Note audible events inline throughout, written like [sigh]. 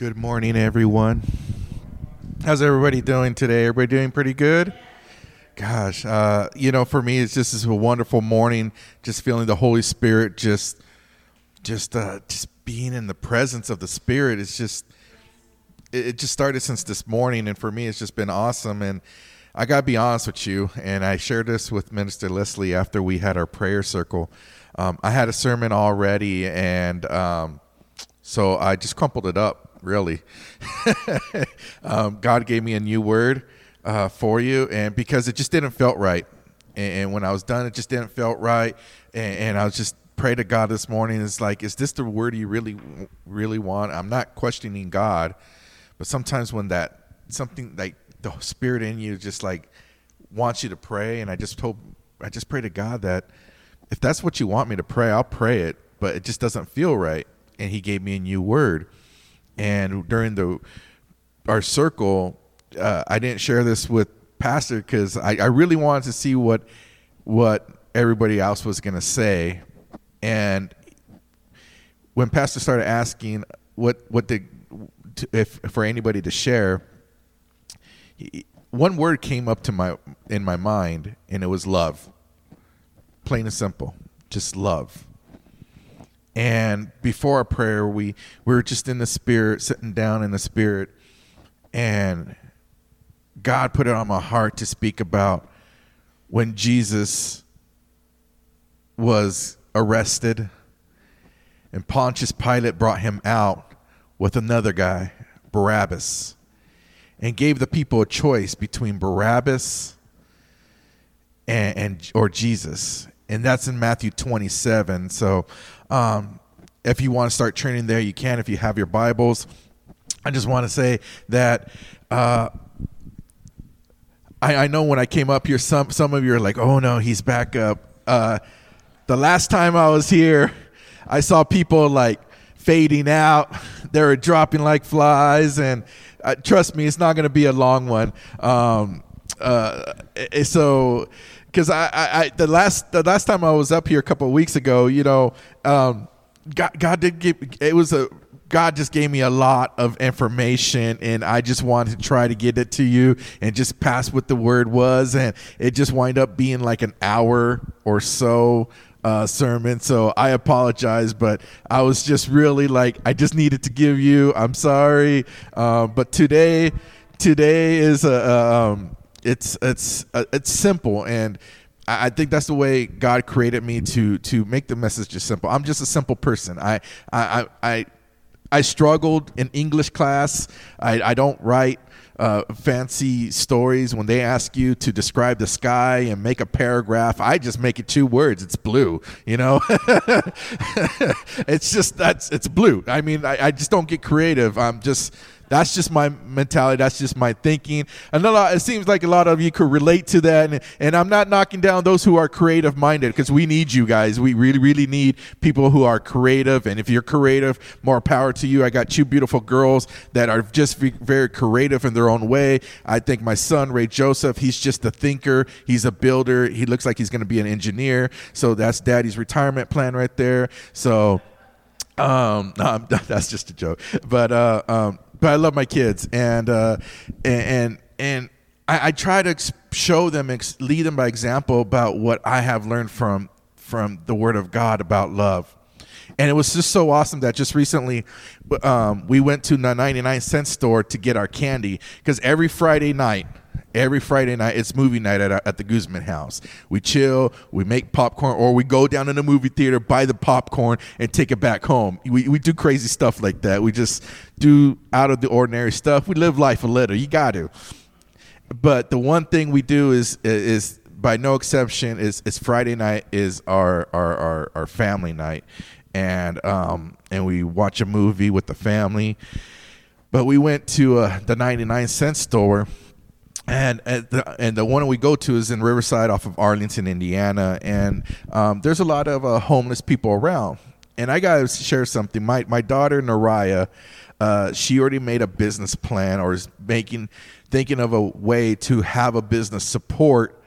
Good morning, everyone. How's everybody doing today? Everybody doing pretty good? Gosh, uh, you know, for me, it's just this a wonderful morning. Just feeling the Holy Spirit, just, just, uh, just being in the presence of the Spirit. It's just, it, it just started since this morning, and for me, it's just been awesome. And I gotta be honest with you, and I shared this with Minister Leslie after we had our prayer circle. Um, I had a sermon already, and um, so I just crumpled it up really. [laughs] um, God gave me a new word uh, for you, and because it just didn't felt right, and, and, when I was done, it just didn't felt right, and, and I was just pray to God this morning. It's like, is this the word you really, really want? I'm not questioning God, but sometimes when that something like the spirit in you just like wants you to pray, and I just told, I just pray to God that if that's what you want me to pray, I'll pray it, but it just doesn't feel right. And He gave me a new word and during the our circle, uh, I didn't share this with Pastor because I, I really wanted to see what what everybody else was going to say, and when Pastor started asking what what the if for anybody to share, he, one word came up to my in my mind, and it was love. Plain and simple, just love. And before our prayer, we, we were just in the spirit, sitting down in the spirit, and God put it on my heart to speak about when Jesus was arrested and Pontius Pilate brought him out with another guy, Barabbas, and gave the people a choice between Barabbas and, and or Jesus. And that's in Matthew 27. So um, if you want to start training there, you can if you have your Bibles. I just want to say that uh, I, I, know when I came up here, some some of you are like, "Oh no, he's back up." Uh, the last time I was here, I saw people like fading out. [laughs] They were dropping like flies, and uh, trust me, it's not going to be a long one. Um, uh, so because I, I, I, the last the last time I was up here a couple of weeks ago, you know, um, God, God did give it was a God just gave me a lot of information, and I just wanted to try to get it to you and just pass what the word was, and it just wind up being like an hour or so uh, sermon. So I apologize, but I was just really like I just needed to give you. I'm sorry, uh, but today today is a. a um, it's it's uh, it's simple and I, think that's the way God created me to to make the message just simple. I'm just a simple person. I I I I struggled in English class. I, I don't write uh, fancy stories when they ask you to describe the sky and make a paragraph. I just make it two words. It's blue. You know, [laughs] it's just that's it's blue. I mean, I, I just don't get creative. I'm just that's just my mentality. That's just my thinking. And a lot, it seems like a lot of you could relate to that. And, and I'm not knocking down those who are creative minded because we need you guys. We really, really need people who are creative. And if you're creative, more power to you. I got two beautiful girls that are just very creative in their own way. I think my son, Ray Joseph, he's just a thinker. He's a builder. He looks like he's going to be an engineer. So that's daddy's retirement plan right there. So, um, [laughs] no, [laughs] that's just a joke. But, uh, um, but I love my kids, and uh, and and I, I, try to show them, lead them by example about what I have learned from from the Word of God about love. And it was just so awesome that just recently um, we went to the 99 cent store to get our candy because every Friday night every Friday night. It's movie night at, at the Guzman house. We chill, we make popcorn, or we go down in the movie theater, buy the popcorn, and take it back home. We, we do crazy stuff like that. We just do out of the ordinary stuff. We live life a little. You got to. But the one thing we do is is by no exception is is Friday night is our our our, our family night, and um and we watch a movie with the family. But we went to uh, the 99 cent store and and the, and the one we go to is in Riverside off of Arlington, Indiana, and um, there's a lot of uh, homeless people around. And I gotta share something. My my daughter Naraya, uh, she already made a business plan or is making thinking of a way to have a business support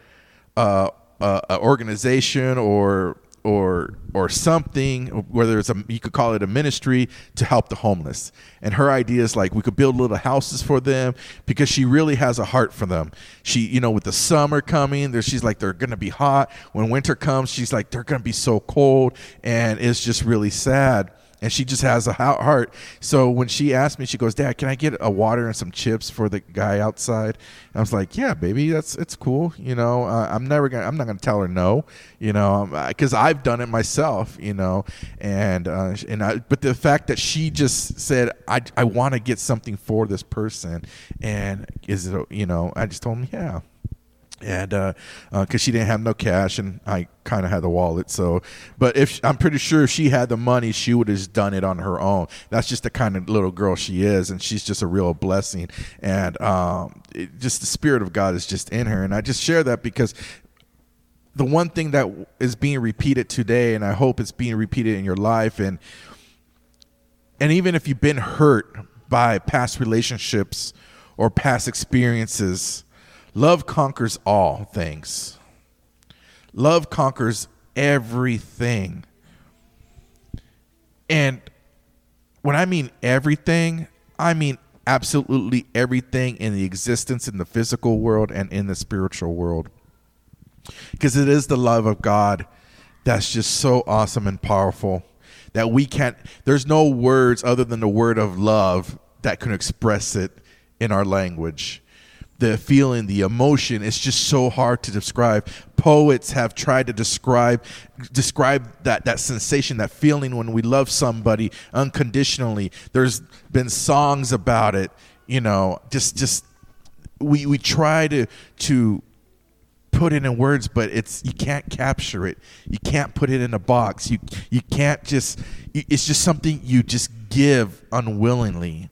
uh, uh, an organization or or or something whether it's a you could call it a ministry to help the homeless. And her idea is like we could build little houses for them because she really has a heart for them. She you know with the summer coming there she's like they're gonna be hot. When winter comes she's like they're gonna be so cold. And it's just really sad and she just has a heart. So when she asked me, she goes, "Dad, can I get a water and some chips for the guy outside?" And I was like, "Yeah, baby, that's it's cool. You know, uh, I'm never gonna, I'm not gonna tell her no. You know, because I've done it myself. You know, and uh, and I, but the fact that she just said, "I I want to get something for this person," and is it, you know, I just told him, "Yeah." And because uh, uh, she didn't have no cash and i kind of had the wallet so but if i'm pretty sure if she had the money she would have done it on her own. That's just the kind of little girl she is and she's just a real blessing. And um, it, just the spirit of god is just in her and i just share that because the one thing that is being repeated today and i hope it's being repeated in your life and and even if you've been hurt by past relationships or past experiences Love conquers all things. Love conquers everything. And when I mean everything, I mean absolutely everything in the existence in the physical world and in the spiritual world. Because it is the love of God that's just so awesome and powerful that we can't, there's no words other than the word of love that can express it in our language the feeling, the emotion. It's just so hard to describe. Poets have tried to describe describe that that sensation, that feeling when we love somebody unconditionally. There's been songs about it. You know, just just we we try to to put it in words, but it's you can't capture it. You can't put it in a box. You you can't just. It's just something you just give unwillingly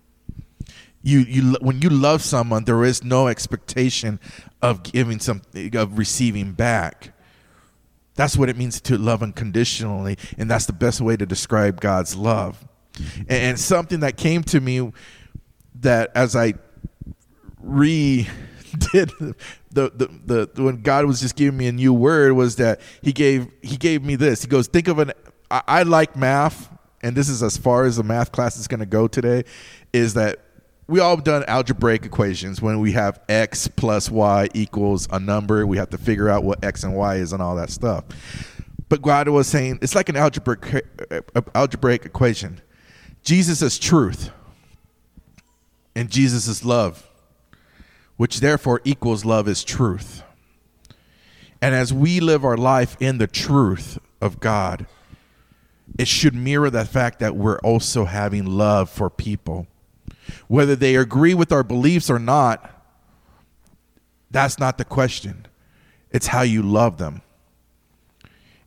you you when you love someone there is no expectation of giving something of receiving back. That's what it means to love unconditionally and that's the best way to describe god's love. And, and something that came to me that as i re did [laughs] the, the the when god was just giving me a new word was that he gave he gave me this. He goes think of an I, I like math and this is as far as the math class is going to go today is that we all done algebraic equations when we have x plus y equals a number. We have to figure out what x and y is and all that stuff. But God was saying it's like an algebraic uh, algebraic equation. Jesus is truth, and Jesus is love, which therefore equals love is truth. And as we live our life in the truth of God, it should mirror the fact that we're also having love for people whether they agree with our beliefs or not, that's not the question. It's how you love them.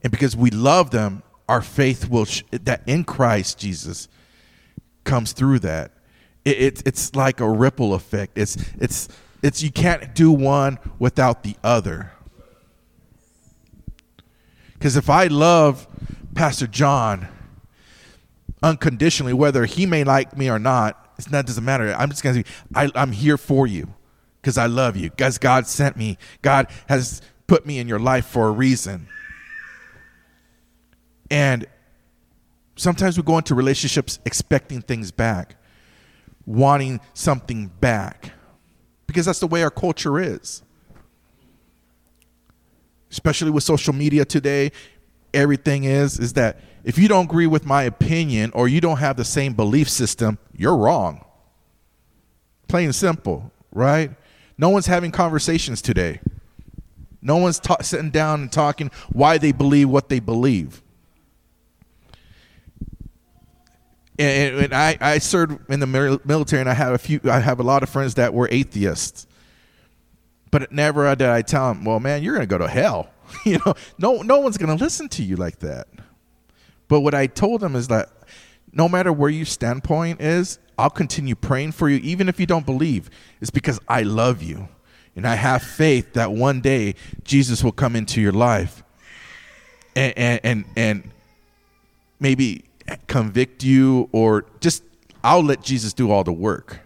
And because we love them, our faith will, sh- that in Christ Jesus comes through that. It, it, it's like a ripple effect. It's, it's, it's, you can't do one without the other. Because if I love Pastor John unconditionally, whether he may like me or not, it's not doesn't matter. I'm just gonna say I, I'm here for you because I love you. Because God sent me. God has put me in your life for a reason. And sometimes we go into relationships expecting things back, wanting something back, because that's the way our culture is. Especially with social media today, everything is is that if you don't agree with my opinion or you don't have the same belief system, you're wrong. Plain and simple, right? No one's having conversations today. No one's ta- sitting down and talking why they believe what they believe. And, and I, I served in the military, and I have a few. I have a lot of friends that were atheists. But never did I tell them, "Well, man, you're going to go to hell." [laughs] you know, no, no one's going to listen to you like that. But what I told them is that no matter where your standpoint is, I'll continue praying for you, even if you don't believe. It's because I love you. And I have faith that one day Jesus will come into your life and, and, and, and maybe convict you or just, I'll let Jesus do all the work,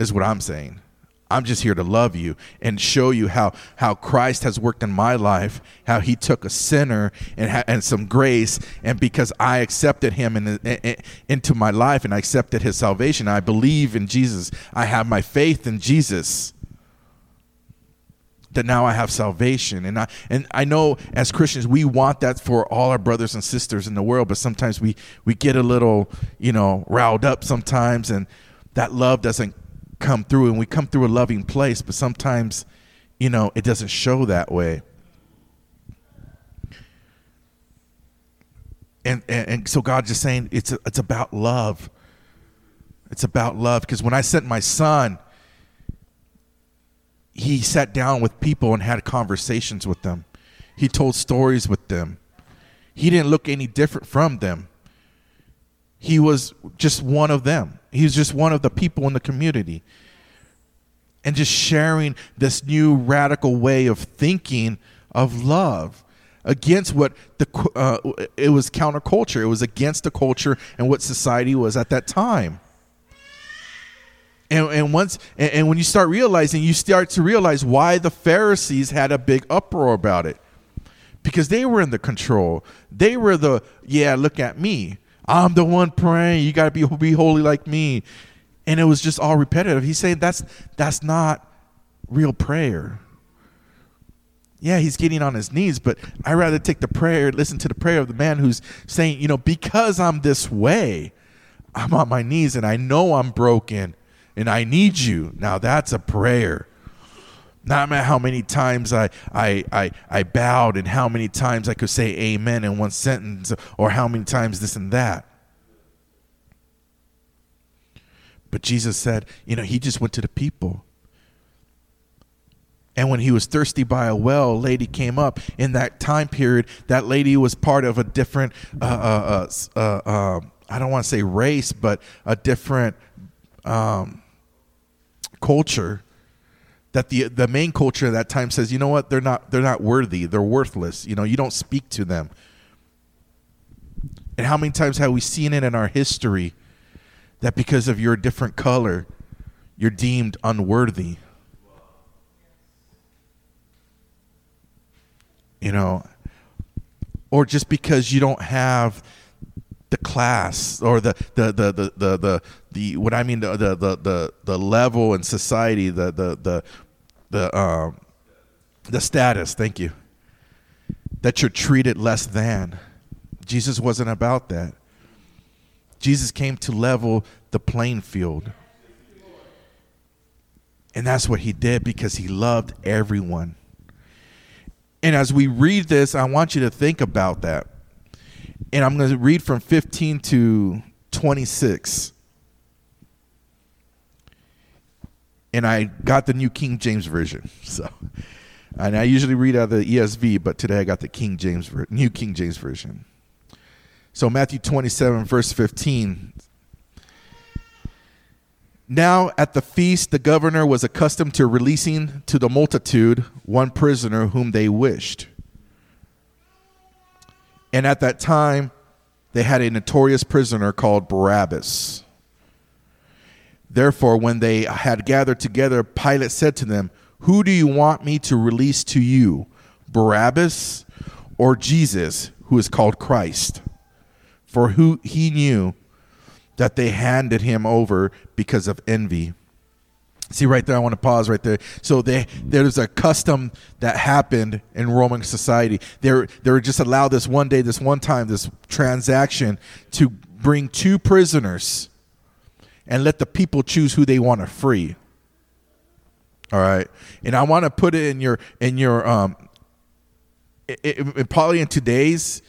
is what I'm saying. I'm just here to love you and show you how how Christ has worked in my life, how He took a sinner and ha- and some grace, and because I accepted Him in, in, in, into my life and I accepted His salvation, I believe in Jesus. I have my faith in Jesus. That now I have salvation, and I and I know as Christians we want that for all our brothers and sisters in the world, but sometimes we we get a little you know riled up sometimes, and that love doesn't come through and we come through a loving place, but sometimes, you know, it doesn't show that way. And, and, and so God's just saying it's, it's about love. It's about love. Because when I sent my son, he sat down with people and had conversations with them. He told stories with them. He didn't look any different from them. He was just one of them. He was just one of the people in the community. And just sharing this new radical way of thinking of love against what the uh, it was counterculture. It was against the culture and what society was at that time. And, and once and, and when you start realizing, you start to realize why the Pharisees had a big uproar about it, because they were in the control. They were the yeah, look at me. I'm the one praying. You got to be be holy like me. And it was just all repetitive. He's saying that's that's not real prayer. Yeah, he's getting on his knees, but I'd rather take the prayer, listen to the prayer of the man who's saying, you know, because I'm this way, I'm on my knees and I know I'm broken and I need you. Now that's a prayer. Not matter how many times I, I, I, I bowed and how many times I could say amen in one sentence or how many times this and that. But Jesus said, you know, he just went to the people. And when he was thirsty by a well, a lady came up. In that time period, that lady was part of a different, uh, uh, uh, uh um, I don't want to say race, but a different um, culture that the the main culture at that time says, you know what, they're not they're not worthy, they're worthless. You know, you don't speak to them. And how many times have we seen it in our history that because of your different color, you're deemed unworthy? You know, or just because you don't have the class or the the the the the, the, the what I mean the, the the the level in society the the the the um the status thank you that you're treated less than. Jesus wasn't about that. Jesus came to level the playing field. And that's what he did because he loved everyone. And as we read this I want you to think about that. And I'm going to read from 15 to 26. And I got the New King James Version. [laughs] So, and I usually read out of the ESV, but today I got the King James, New King James Version. So, Matthew 27, verse 15. Now at the feast, the governor was accustomed to releasing to the multitude one prisoner whom they wished. And at that time, they had a notorious prisoner called Barabbas. Therefore, when they had gathered together, Pilate said to them, Who do you want me to release to you, Barabbas or Jesus, who is called Christ? For who he knew that they handed him over because of envy. See right there, I want to pause right there. So they, there's a custom that happened in Roman society. They they were just allowed this one day, this one time, this transaction to bring two prisoners and let the people choose who they want to free. All right, and I want to put it in your in your um, it, it, it probably in today's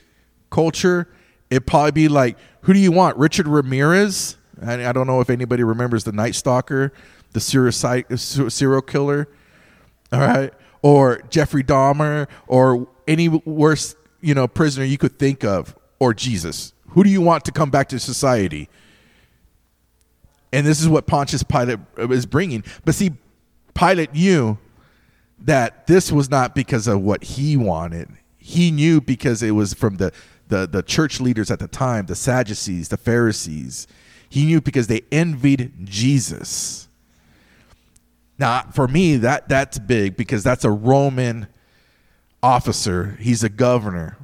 culture, it probably be like, who do you want, Richard Ramirez? I, I don't know if anybody remembers the Night Stalker the serial killer, all right, or Jeffrey Dahmer, or any worse, you know, prisoner you could think of, or Jesus. Who do you want to come back to society? And this is what Pontius Pilate uh, is bringing. But see, Pilate knew that this was not because of what he wanted. He knew because it was from the, the, the church leaders at the time, the Sadducees, the Pharisees. He knew because they envied Jesus Now, for me, that that's big because that's a Roman officer. He's a governor.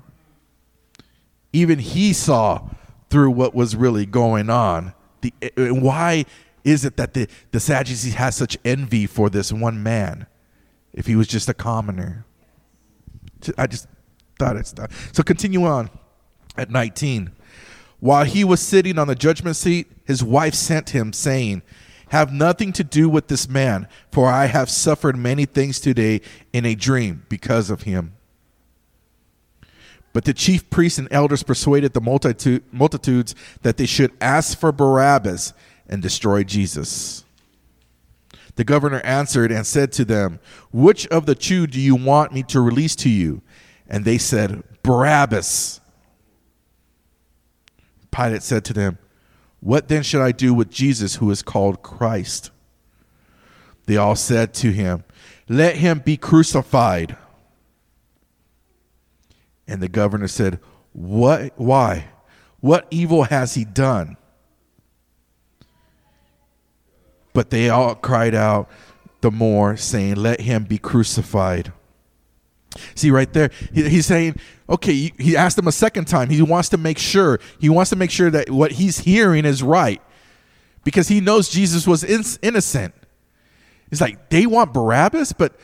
Even he saw through what was really going on. The, eh, eh, why is it that the, the Sadducees has such envy for this one man if he was just a commoner? I just thought it's not. So continue on at 19. While he was sitting on the judgment seat, his wife sent him, saying, Have nothing to do with this man, for I have suffered many things today in a dream because of him. But the chief priests and elders persuaded the multitude, multitudes that they should ask for Barabbas and destroy Jesus. The governor answered and said to them, Which of the two do you want me to release to you? And they said, Barabbas. Pilate said to them, What then should I do with Jesus who is called Christ? They all said to him, Let him be crucified. And the governor said, What why? What evil has he done? But they all cried out the more, saying, Let him be crucified. See, right there, he's saying, okay, he asked him a second time. He wants to make sure, he wants to make sure that what he's hearing is right because he knows Jesus was innocent. He's like, they want Barabbas, but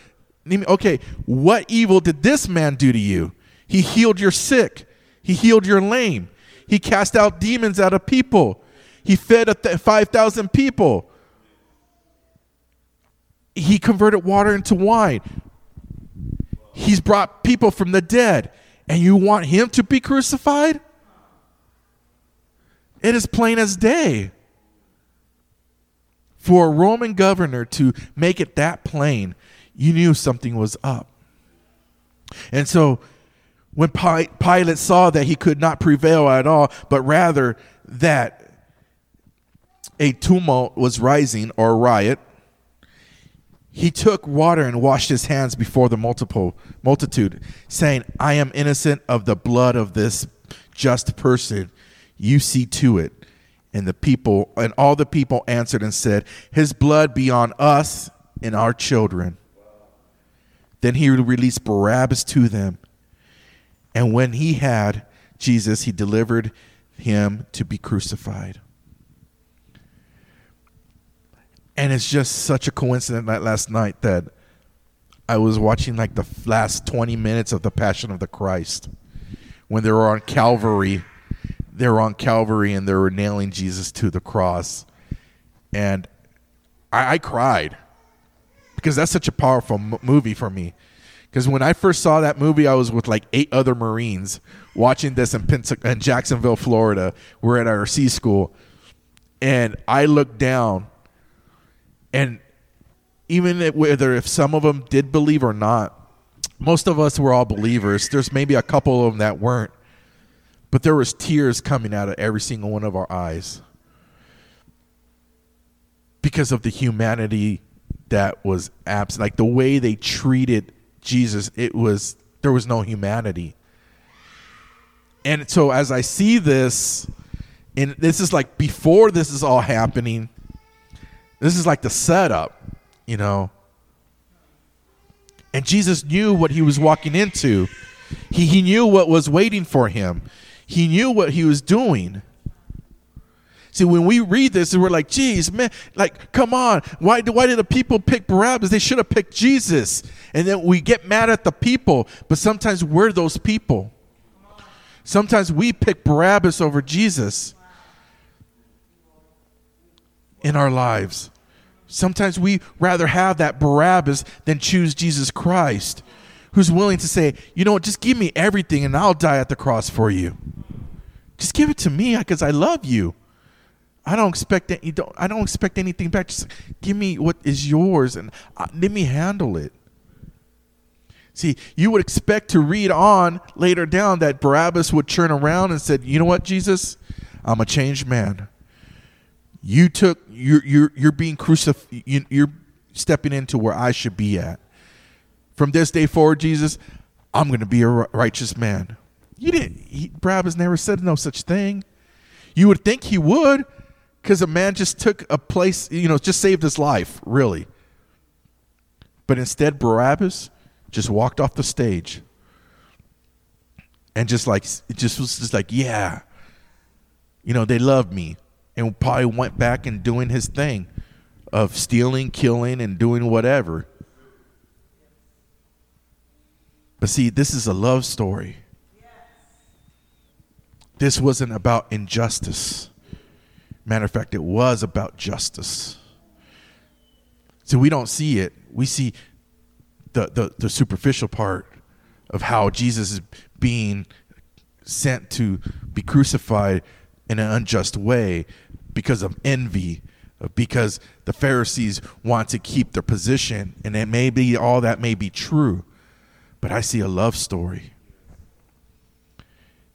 okay, what evil did this man do to you? He healed your sick. He healed your lame. He cast out demons out of people. He fed 5,000 people. He converted water into wine. He's brought people from the dead. And you want him to be crucified? It is plain as day. For a Roman governor to make it that plain, you knew something was up. And so when Pilate saw that he could not prevail at all, but rather that a tumult was rising or riot, he took water and washed his hands before the multiple multitude, saying, I am innocent of the blood of this just person. You see to it. And the people and all the people answered and said, His blood be on us and our children. Then he released Barabbas to them and when he had Jesus, he delivered him to be crucified. And it's just such a coincidence that last night that I was watching like the last 20 minutes of the Passion of the Christ when they were on Calvary. They were on Calvary and they were nailing Jesus to the cross. And I, I cried because that's such a powerful m- movie for me. Because when I first saw that movie, I was with like eight other Marines watching this in, in Jacksonville, Florida. We're at our C school. And I looked down, and even if, whether if some of them did believe or not, most of us were all believers. There's maybe a couple of them that weren't, but there was tears coming out of every single one of our eyes because of the humanity that was absent, like the way they treated Jesus, it was there was no humanity. And so as I see this, and this is like before this is all happening, this is like the setup, you know. And Jesus knew what he was walking into. He, he knew what was waiting for him. He knew what he was doing. See, when we read this, we're like, geez, man, like, come on. Why, why did the people pick Barabbas? They should have picked Jesus. And then we get mad at the people, but sometimes we're those people. Sometimes we pick Barabbas over Jesus in our lives. Sometimes we rather have that Barabbas than choose Jesus Christ, who's willing to say, you know what, just give me everything and I'll die at the cross for you. Just give it to me because I love you. I don't expect that you don't. I don't expect anything back. Just give me what is yours, and uh, let me handle it. See, you would expect to read on later down that Barabbas would turn around and said, "You know what, Jesus, I'm a changed man. You took you're you're you're being crucified. You, you're stepping into where I should be at. From this day forward, Jesus, I'm going to be a righteous man." You didn't. He, Barabbas never said no such thing. You would think he would because a man just took a place, you know, just saved his life, really. But instead, Barabbas just walked off the stage and just like just was just like yeah you know they love me and probably went back and doing his thing of stealing killing and doing whatever. But see this is a love story. This wasn't about injustice matter of fact it was about justice so we don't see it we see the, the, the superficial part of how jesus is being sent to be crucified in an unjust way because of envy, because the Pharisees want to keep their position. And it may be all that may be true, but I see a love story.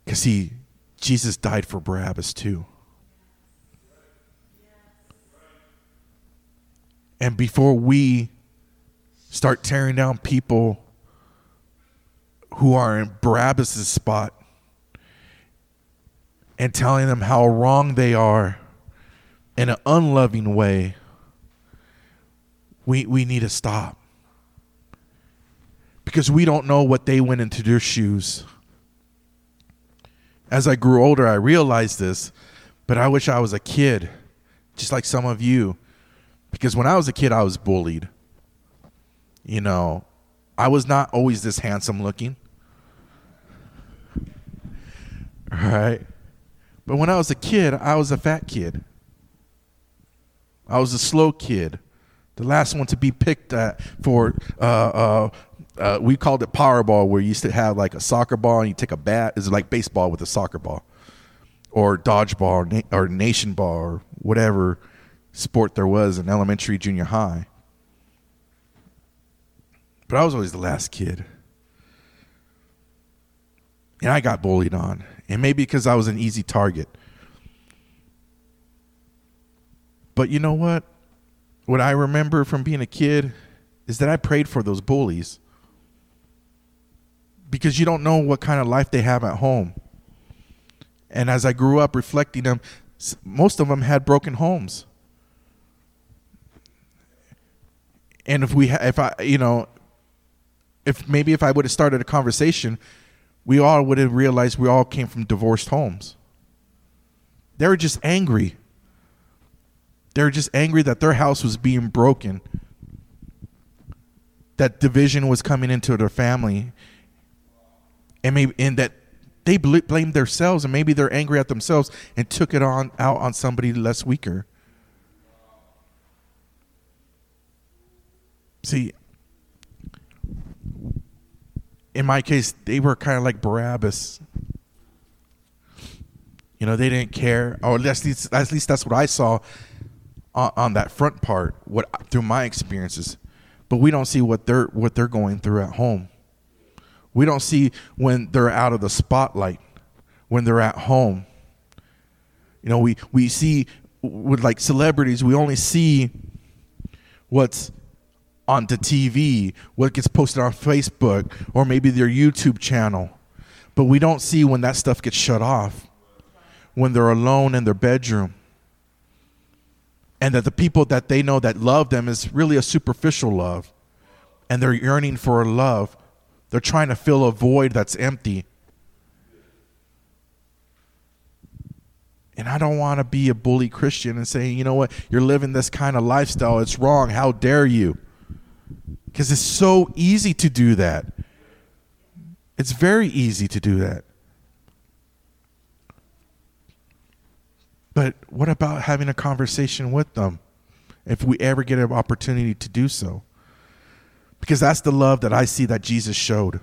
Because see, Jesus died for Barabbas too. And before we start tearing down people who are in Barabbas' spot and telling them how wrong they are in an unloving way, we, we need to stop. Because we don't know what they went into their shoes. As I grew older, I realized this, but I wish I was a kid, just like some of you. Because when I was a kid, I was bullied. You know, I was not always this handsome looking. Right? But when I was a kid, I was a fat kid. I was a slow kid, the last one to be picked at for. Uh, uh, uh, we called it Powerball, where you used to have like a soccer ball and you take a bat. It's like baseball with a soccer ball, or dodgeball, or, na- or nation ball, or whatever sport there was in elementary, junior high. But I was always the last kid. And I got bullied on and maybe because I was an easy target. But you know what? What I remember from being a kid is that I prayed for those bullies because you don't know what kind of life they have at home. And as I grew up reflecting them, most of them had broken homes. And if we, ha- if I, you know, if maybe if I would have started a conversation we all would have realized we all came from divorced homes. They were just angry. They were just angry that their house was being broken, that division was coming into their family, and maybe and that they blamed themselves, and maybe they're angry at themselves and took it on out on somebody less weaker. See, in my case, they were kind of like Barabbas. You know, they didn't care, or at least, at least that's what I saw on, on that front part. What through my experiences, but we don't see what they're what they're going through at home. We don't see when they're out of the spotlight, when they're at home. You know, we we see with like celebrities, we only see what's onto TV, what gets posted on Facebook, or maybe their YouTube channel. But we don't see when that stuff gets shut off, when they're alone in their bedroom. And that the people that they know that love them is really a superficial love. And they're yearning for a love. They're trying to fill a void that's empty. And I don't want to be a bully Christian and say, you know what, you're living this kind of lifestyle. It's wrong. How dare you? Because it's so easy to do that. It's very easy to do that. But what about having a conversation with them if we ever get an opportunity to do so? Because that's the love that I see that Jesus showed.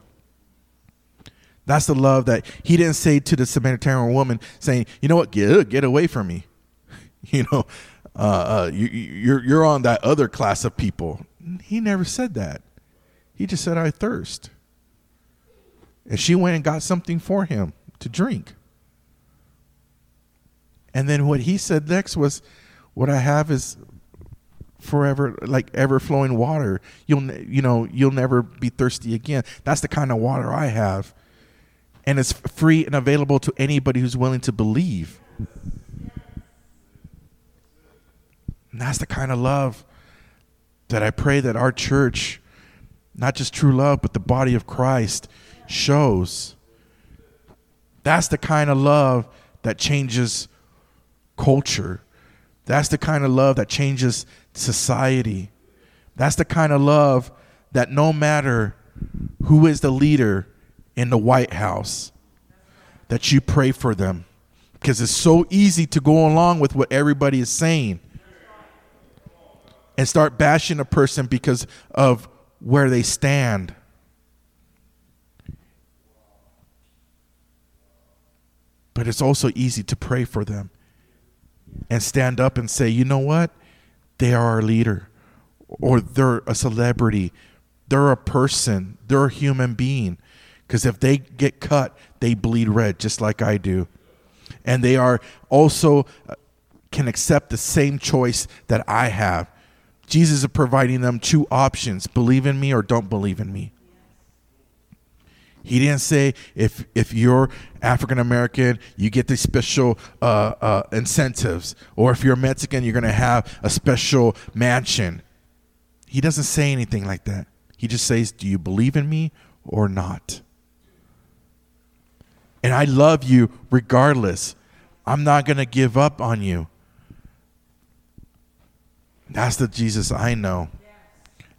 That's the love that he didn't say to the Samaritan woman, saying, "You know what? Get get away from me." [laughs] You know, uh, uh, you, you're you're on that other class of people. He never said that. He just said, I thirst. And she went and got something for him to drink. And then what he said next was, What I have is forever like ever flowing water you'll you know you'll never be thirsty again that's the kind of water i have and it's free and available to anybody who's willing to believe and that's the kind of love that I pray that our church not just true love, but the body of Christ shows. That's the kind of love that changes culture. That's the kind of love that changes society. That's the kind of love that no matter who is the leader in the White House, that you pray for them. Because it's so easy to go along with what everybody is saying and start bashing a person because of where they stand. But it's also easy to pray for them and stand up and say, you know what? They are our leader, or they're a celebrity, they're a person, they're a human being. Because if they get cut, they bleed red, just like I do. And they are also uh, can accept the same choice that I have. Jesus is providing them two options believe in me or don't believe in me. He didn't say if if you're African American, you get these special uh, uh, incentives, or if you're Mexican, you're going to have a special mansion. He doesn't say anything like that. He just says, "Do you believe in me or not?" And I love you regardless. I'm not going to give up on you. That's the Jesus I know.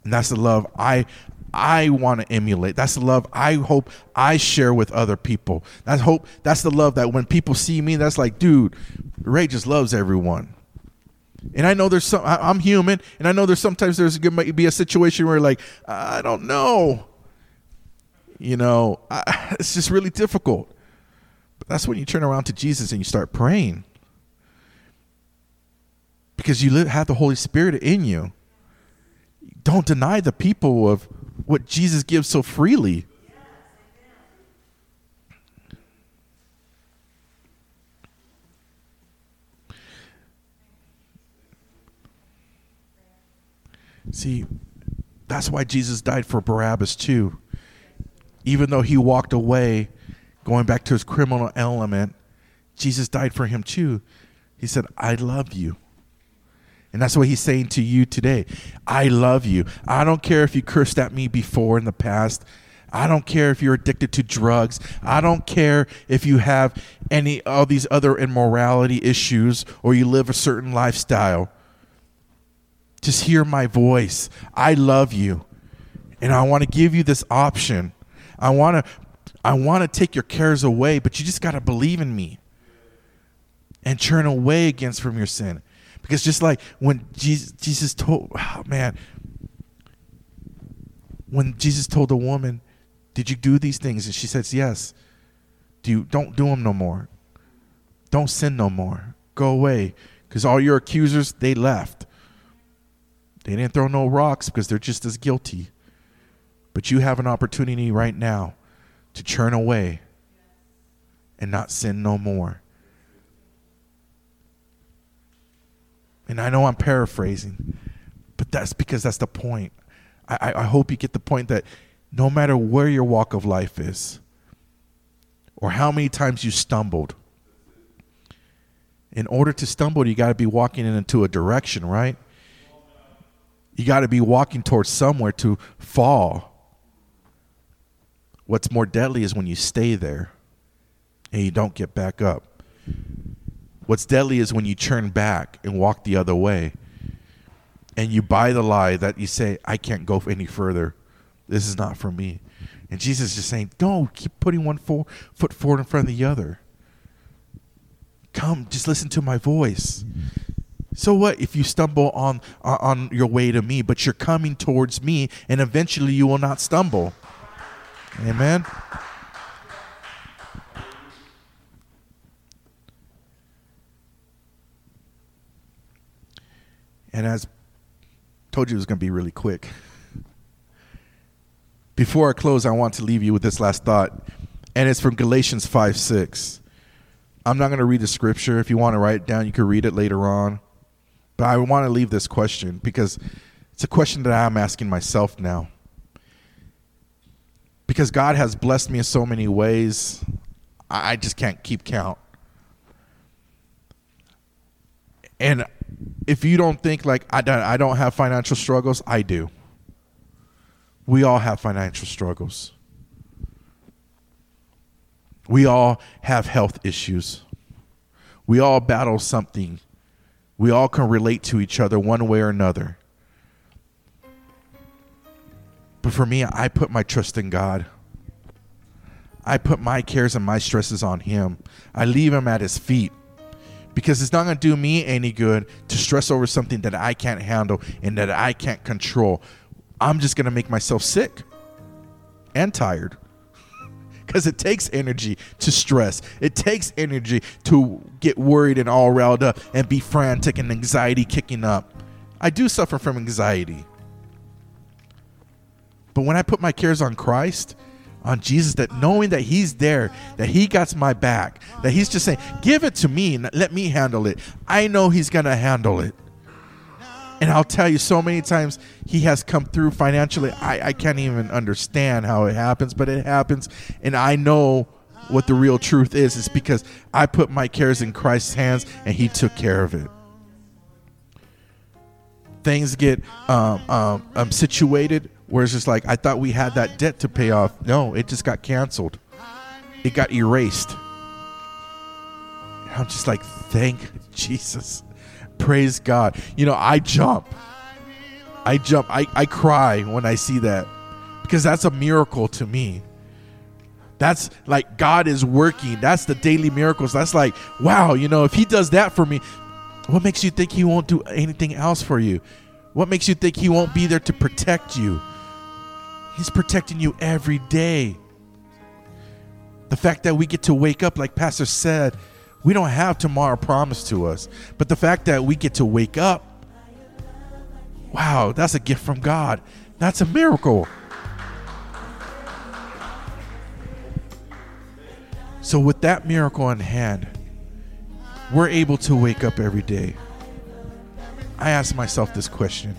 And that's the love I I want to emulate. That's the love I hope I share with other people. That's hope that's the love that when people see me, that's like, dude, Ray just loves everyone. And I know there's some I, am human, and I know there's sometimes there's might be a situation where like, I don't know. You know, I, [laughs] it's just really difficult. But that's when you turn around to Jesus and you start praying. Because you live, have the Holy Spirit in you. Don't deny the people of what Jesus gives so freely. See, that's why Jesus died for Barabbas too. Even though he walked away, going back to his criminal element, Jesus died for him too. He said, I love you. And that's what he's saying to you today. I love you. I don't care if you cursed at me before in the past. I don't care if you're addicted to drugs. I don't care if you have any of these other immorality issues or you live a certain lifestyle. Just hear my voice. I love you. And I want to give you this option. I want to I want to take your cares away, but you just got to believe in me and turn away against from your sin. Because just like when Jesus, Jesus told, oh man, when Jesus told the woman, "Did you do these things?" and she says, "Yes." Do you don't do them no more. Don't sin no more. Go away, because all your accusers they left. They didn't throw no rocks because they're just as guilty. But you have an opportunity right now to turn away and not sin no more. And I know I'm paraphrasing, but that's because that's the point. I, I hope you get the point that no matter where your walk of life is, or how many times you stumbled, in order to stumble, you got to be walking into a direction, right? You got to be walking towards somewhere to fall. What's more deadly is when you stay there and you don't get back up. What's deadly is when you turn back and walk the other way and you buy the lie that you say, I can't go any further. This is not for me. And Jesus is just saying, No, keep putting one foot forward in front of the other. Come, just listen to my voice. So what if you stumble on on your way to me, but you're coming towards me, and eventually you will not stumble. Amen. And as told you it was going to be really quick. Before I close, I want to leave you with this last thought, and it's from Galatians 5 6. I'm not going to read the scripture. If you want to write it down, you can read it later on. But I want to leave this question because it's a question that I'm asking myself now. Because God has blessed me in so many ways, I just can't keep count. And if you don't think like I don't, I don't have financial struggles, I do. We all have financial struggles. We all have health issues. We all battle something. We all can relate to each other one way or another. But for me, I put my trust in God. I put my cares and my stresses on Him. I leave Him at His feet because it's not going to do me any good to stress over something that I can't handle and that I can't control. I'm just going to make myself sick and tired [laughs] because it takes energy to stress. It takes energy to get worried and all riled up and be frantic and anxiety kicking up. I do suffer from anxiety. But when I put my cares on Christ, on Jesus that knowing that he's there, that he got my back, that he's just saying, "Give it to me and let me handle it." I know he's going to handle it. And I'll tell you so many times he has come through financially. I, I can't even understand how it happens, but it happens. And I know what the real truth is. It's because I put my cares in Christ's hands and he took care of it. Things get um, um, um, situated where it's just like I thought we had that debt to pay off. No, it just got canceled. It got erased. I'm just like, thank [laughs] Jesus. Praise God. You know, I jump. I jump. I, I cry when I see that because that's a miracle to me. That's like God is working. That's the daily miracles. That's like, wow, you know, if He does that for me, what makes you think He won't do anything else for you? What makes you think He won't be there to protect you? He's protecting you every day. The fact that we get to wake up, like Pastor said, we don't have tomorrow promised to us. But the fact that we get to wake up, wow, that's a gift from God. That's a miracle. So, with that miracle in hand, we're able to wake up every day. I ask myself this question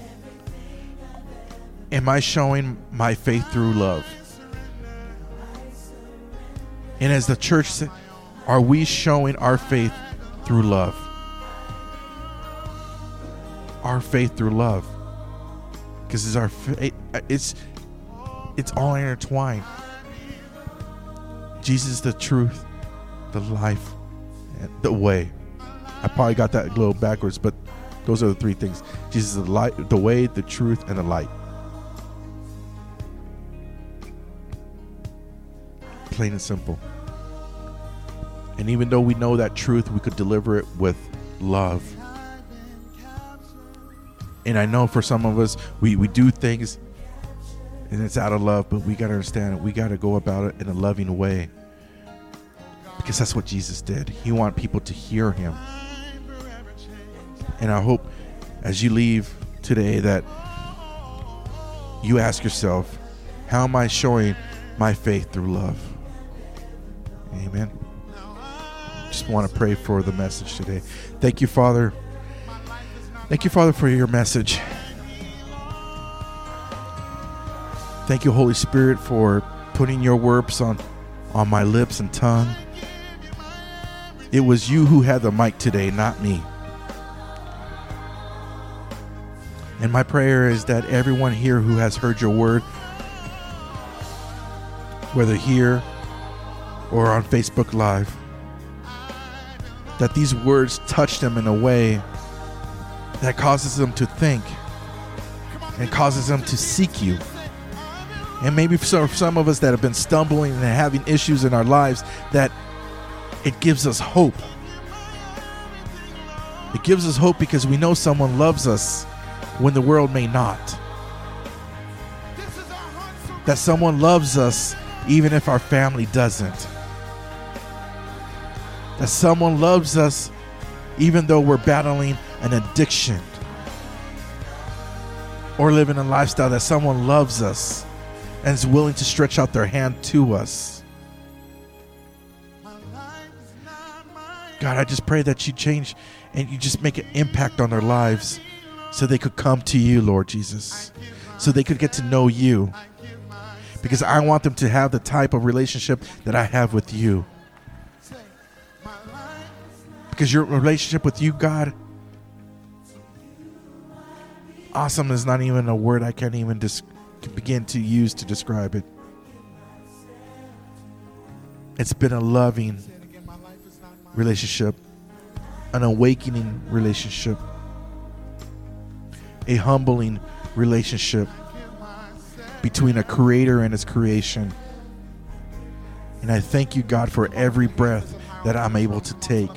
Am I showing my faith through love? And as the church, are we showing our faith through love? Our faith through love, because it's our it's it's all intertwined. Jesus the truth, the life, the way. I probably got that a little backwards, but those are the three things. Jesus is the light, the way, the truth, and the light. plain and simple. And even though we know that truth, we could deliver it with love. And I know for some of us, we, we do things and it's out of love, but we got to understand it. We got to go about it in a loving way because that's what Jesus did. He wanted people to hear him. And I hope as you leave today that you ask yourself, how am I showing my faith through love? Amen. Just want to pray for the message today. Thank you, Father. Thank you, Father, for your message. Thank you, Holy Spirit, for putting your words on, on my lips and tongue. It was you who had the mic today, not me. And my prayer is that everyone here who has heard your word, whether here or on Facebook Live. That these words touch them in a way that causes them to think and causes them to seek you. And maybe for some of us that have been stumbling and having issues in our lives, that it gives us hope. It gives us hope because we know someone loves us when the world may not. That someone loves us even if our family doesn't that someone loves us even though we're battling an addiction or living a lifestyle that someone loves us and is willing to stretch out their hand to us. God, I just pray that you change and you just make an impact on their lives so they could come to you, Lord Jesus, so they could get to know you. Because I want them to have the type of relationship that I have with you because your relationship with you, God, awesome is not even a word I can't even dis- begin to use to describe it. It's been a loving relationship, an awakening relationship, a humbling relationship between a creator and his creation. And I thank you, God, for every breath that I'm able to take.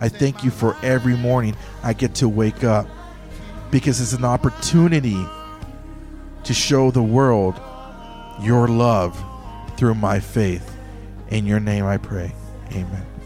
I thank you for every morning I get to wake up because it's an opportunity to show the world your love through my faith. In your name I pray. Amen.